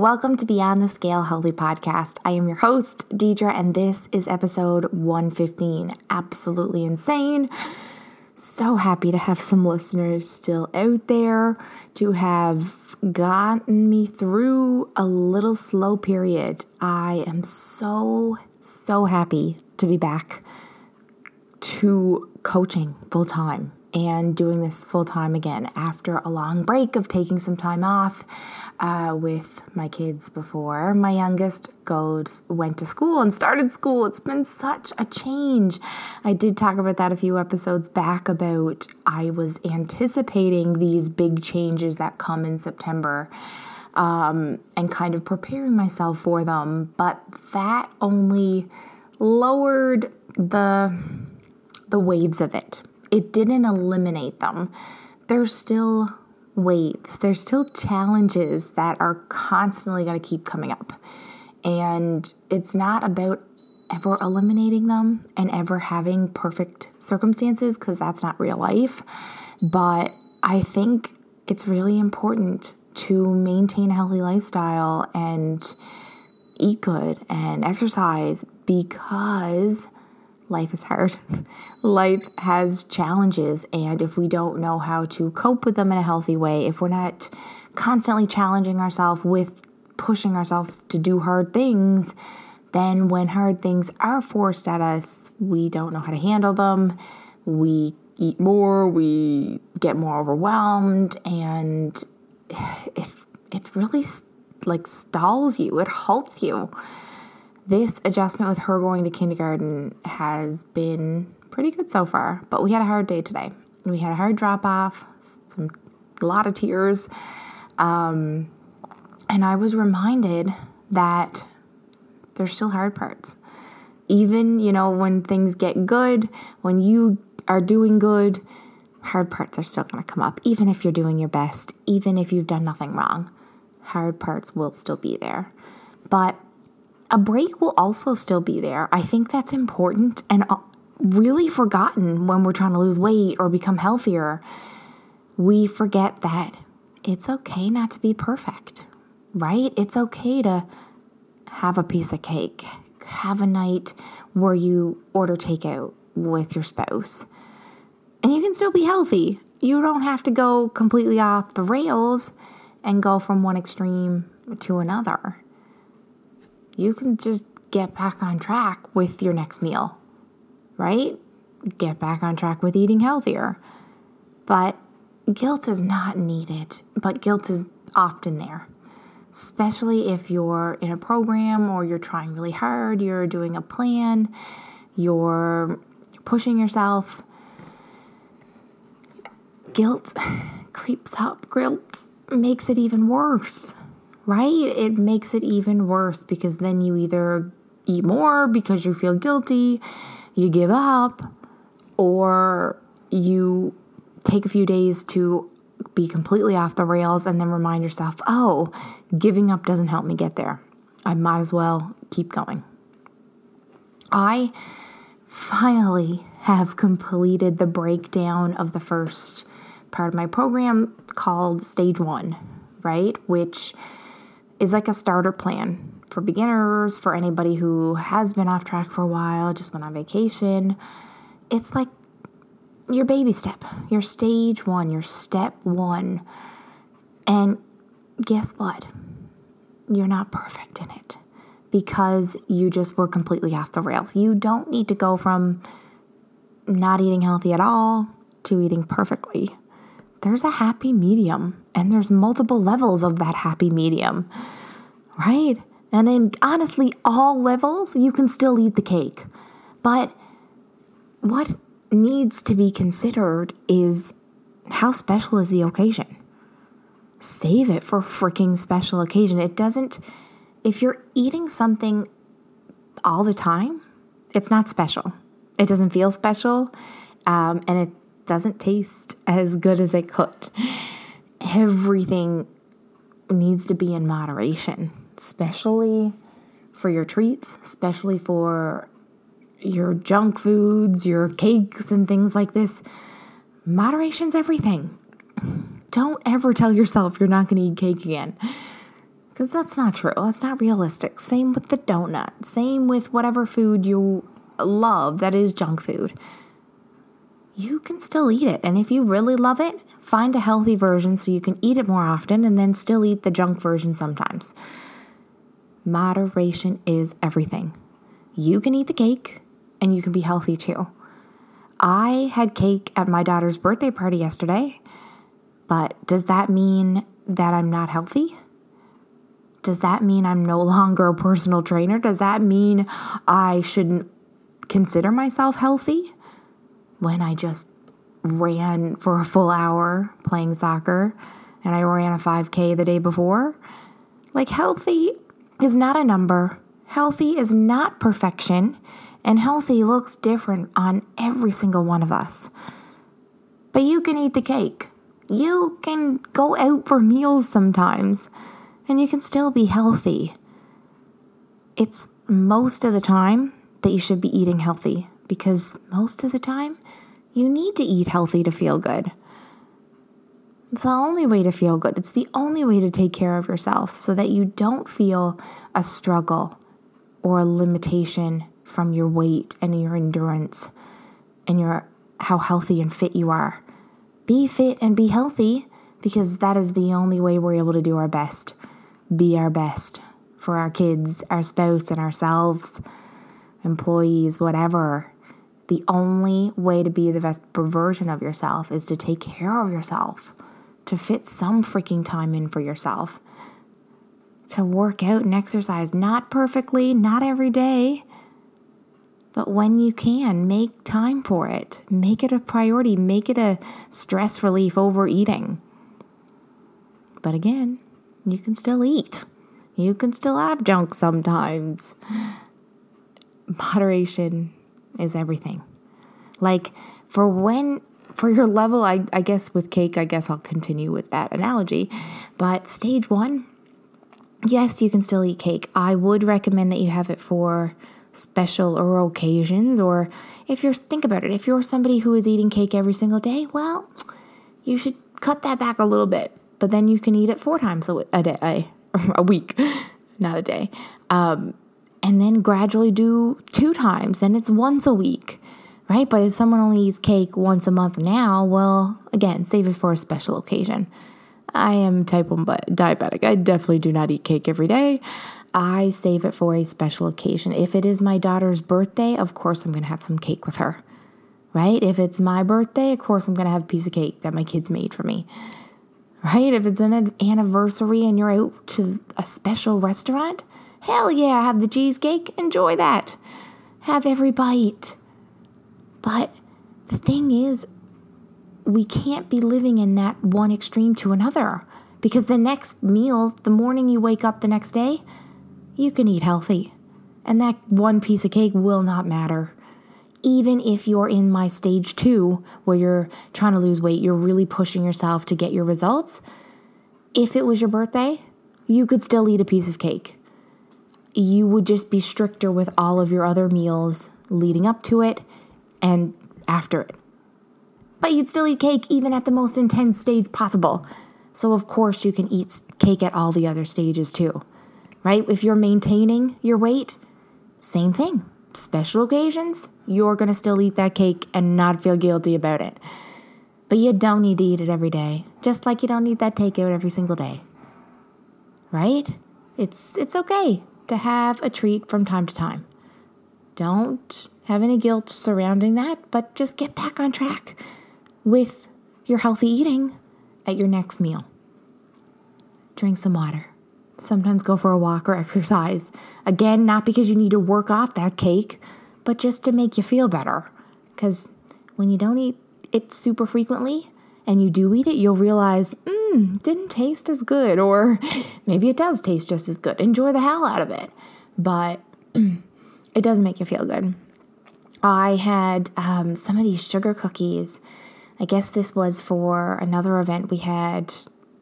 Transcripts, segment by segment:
Welcome to Beyond the Scale Healthy Podcast. I am your host, Deidre, and this is episode 115. Absolutely insane. So happy to have some listeners still out there, to have gotten me through a little slow period. I am so, so happy to be back to coaching full time and doing this full time again after a long break of taking some time off uh, with my kids before. My youngest goes went to school and started school. It's been such a change. I did talk about that a few episodes back about I was anticipating these big changes that come in September. Um, and kind of preparing myself for them, but that only lowered the the waves of it it didn't eliminate them. There's still waves, there's still challenges that are constantly going to keep coming up. And it's not about ever eliminating them and ever having perfect circumstances because that's not real life. But I think it's really important to maintain a healthy lifestyle and eat good and exercise because life is hard. life has challenges. And if we don't know how to cope with them in a healthy way, if we're not constantly challenging ourselves with pushing ourselves to do hard things, then when hard things are forced at us, we don't know how to handle them. We eat more, we get more overwhelmed, and it, it really like stalls you, it halts you this adjustment with her going to kindergarten has been pretty good so far, but we had a hard day today. We had a hard drop off, some a lot of tears. Um, and I was reminded that there's still hard parts. Even, you know, when things get good, when you are doing good, hard parts are still going to come up. Even if you're doing your best, even if you've done nothing wrong, hard parts will still be there. But a break will also still be there. I think that's important and uh, really forgotten when we're trying to lose weight or become healthier. We forget that it's okay not to be perfect, right? It's okay to have a piece of cake, have a night where you order takeout with your spouse. And you can still be healthy. You don't have to go completely off the rails and go from one extreme to another you can just get back on track with your next meal, right? Get back on track with eating healthier. But guilt is not needed, but guilt is often there, especially if you're in a program or you're trying really hard, you're doing a plan, you're pushing yourself. Guilt creeps up, guilt makes it even worse right? It makes it even worse because then you either eat more because you feel guilty, you give up, or you take a few days to be completely off the rails and then remind yourself, oh, giving up doesn't help me get there. I might as well keep going. I finally have completed the breakdown of the first part of my program called Stage One, right? Which is like a starter plan for beginners, for anybody who has been off track for a while, just went on vacation. It's like your baby step, your stage one, your step one. And guess what? You're not perfect in it because you just were completely off the rails. You don't need to go from not eating healthy at all to eating perfectly there's a happy medium and there's multiple levels of that happy medium, right? And in honestly, all levels, you can still eat the cake. But what needs to be considered is how special is the occasion? Save it for freaking special occasion. It doesn't, if you're eating something all the time, it's not special. It doesn't feel special. Um, and it doesn't taste as good as it could. Everything needs to be in moderation, especially for your treats, especially for your junk foods, your cakes, and things like this. Moderation's everything. Don't ever tell yourself you're not going to eat cake again. Because that's not true. That's not realistic. Same with the donut. Same with whatever food you love that is junk food. You can still eat it. And if you really love it, find a healthy version so you can eat it more often and then still eat the junk version sometimes. Moderation is everything. You can eat the cake and you can be healthy too. I had cake at my daughter's birthday party yesterday, but does that mean that I'm not healthy? Does that mean I'm no longer a personal trainer? Does that mean I shouldn't consider myself healthy when I just ran for a full hour playing soccer and I ran a 5K the day before? Like, healthy is not a number, healthy is not perfection. And healthy looks different on every single one of us. But you can eat the cake. You can go out for meals sometimes, and you can still be healthy. It's most of the time that you should be eating healthy because most of the time you need to eat healthy to feel good. It's the only way to feel good. It's the only way to take care of yourself so that you don't feel a struggle or a limitation from your weight and your endurance and your how healthy and fit you are. Be fit and be healthy because that is the only way we're able to do our best. Be our best for our kids, our spouse, and ourselves, employees, whatever. The only way to be the best version of yourself is to take care of yourself, to fit some freaking time in for yourself, to work out and exercise, not perfectly, not every day, but when you can, make time for it. Make it a priority. Make it a stress relief overeating. But again, you can still eat. You can still have junk sometimes. Moderation is everything. Like for when, for your level, I, I guess with cake, I guess I'll continue with that analogy. But stage one, yes, you can still eat cake. I would recommend that you have it for special or occasions or if you're think about it if you're somebody who is eating cake every single day well you should cut that back a little bit but then you can eat it four times a, day a week not a day um, and then gradually do two times then it's once a week right but if someone only eats cake once a month now well again save it for a special occasion i am type 1 diabetic i definitely do not eat cake every day I save it for a special occasion. If it is my daughter's birthday, of course I'm going to have some cake with her, right? If it's my birthday, of course I'm going to have a piece of cake that my kids made for me, right? If it's an anniversary and you're out to a special restaurant, hell yeah, have the cheesecake, enjoy that. Have every bite. But the thing is, we can't be living in that one extreme to another because the next meal, the morning you wake up the next day, you can eat healthy. And that one piece of cake will not matter. Even if you're in my stage two, where you're trying to lose weight, you're really pushing yourself to get your results. If it was your birthday, you could still eat a piece of cake. You would just be stricter with all of your other meals leading up to it and after it. But you'd still eat cake even at the most intense stage possible. So, of course, you can eat cake at all the other stages too right? If you're maintaining your weight, same thing. Special occasions, you're to still eat that cake and not feel guilty about it. But you don't need to eat it every day, just like you don't need that takeout every single day. Right? It's it's okay to have a treat from time to time. Don't have any guilt surrounding that, but just get back on track with your healthy eating at your next meal. Drink some water sometimes go for a walk or exercise. Again, not because you need to work off that cake, but just to make you feel better. Because when you don't eat it super frequently and you do eat it, you'll realize, mmm, didn't taste as good, or maybe it does taste just as good. Enjoy the hell out of it. But it does make you feel good. I had um, some of these sugar cookies. I guess this was for another event we had.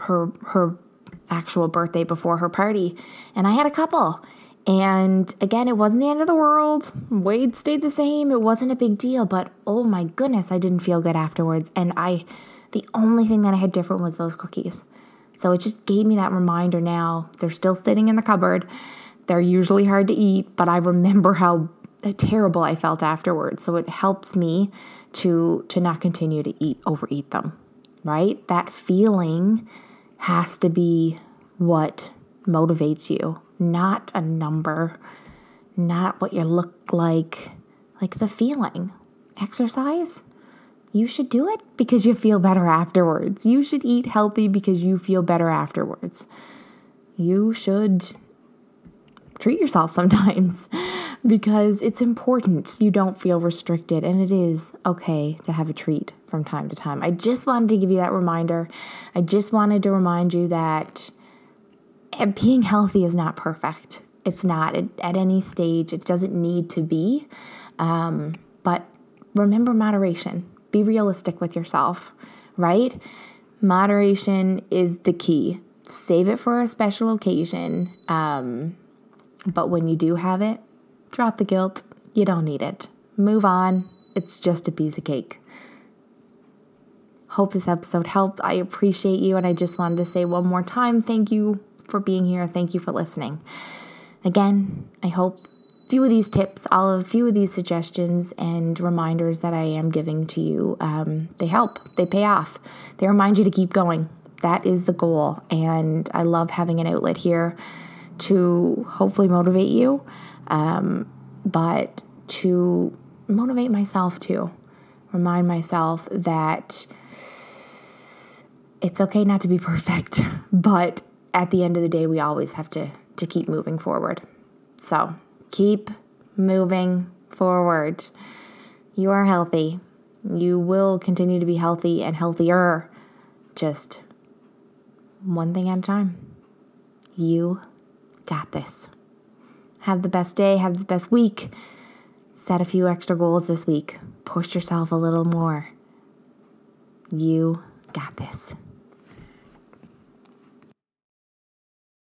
Her her actual birthday before her party. And I had a couple. And again, it wasn't the end of the world. Wade stayed the same. It wasn't a big deal, but oh my goodness, I didn't feel good afterwards. And I, the only thing that I had different was those cookies. So it just gave me that reminder now. They're still sitting in the cupboard. They're usually hard to eat, but I remember how terrible I felt afterwards. So it helps me to to not continue to eat overeat them. Right? That feeling has to be what motivates you, not a number, not what you look like, like the feeling. Exercise, you should do it because you feel better afterwards. You should eat healthy because you feel better afterwards. You should treat yourself sometimes because it's important you don't feel restricted and it is okay to have a treat from time to time. I just wanted to give you that reminder. I just wanted to remind you that being healthy is not perfect. It's not at, at any stage, it doesn't need to be. Um, but remember moderation be realistic with yourself, right? Moderation is the key. Save it for a special occasion. Um, but when you do have it, drop the guilt. You don't need it. Move on. It's just a piece of cake. Hope this episode helped. I appreciate you. And I just wanted to say one more time thank you for being here. Thank you for listening. Again, I hope few of these tips, all of a few of these suggestions and reminders that I am giving to you, um, they help. They pay off. They remind you to keep going. That is the goal. And I love having an outlet here to hopefully motivate you, um, but to motivate myself too. Remind myself that it's okay not to be perfect, but at the end of the day, we always have to, to keep moving forward. So, Keep moving forward. You are healthy. You will continue to be healthy and healthier. Just one thing at a time. You got this. Have the best day, have the best week. Set a few extra goals this week. Push yourself a little more. You got this.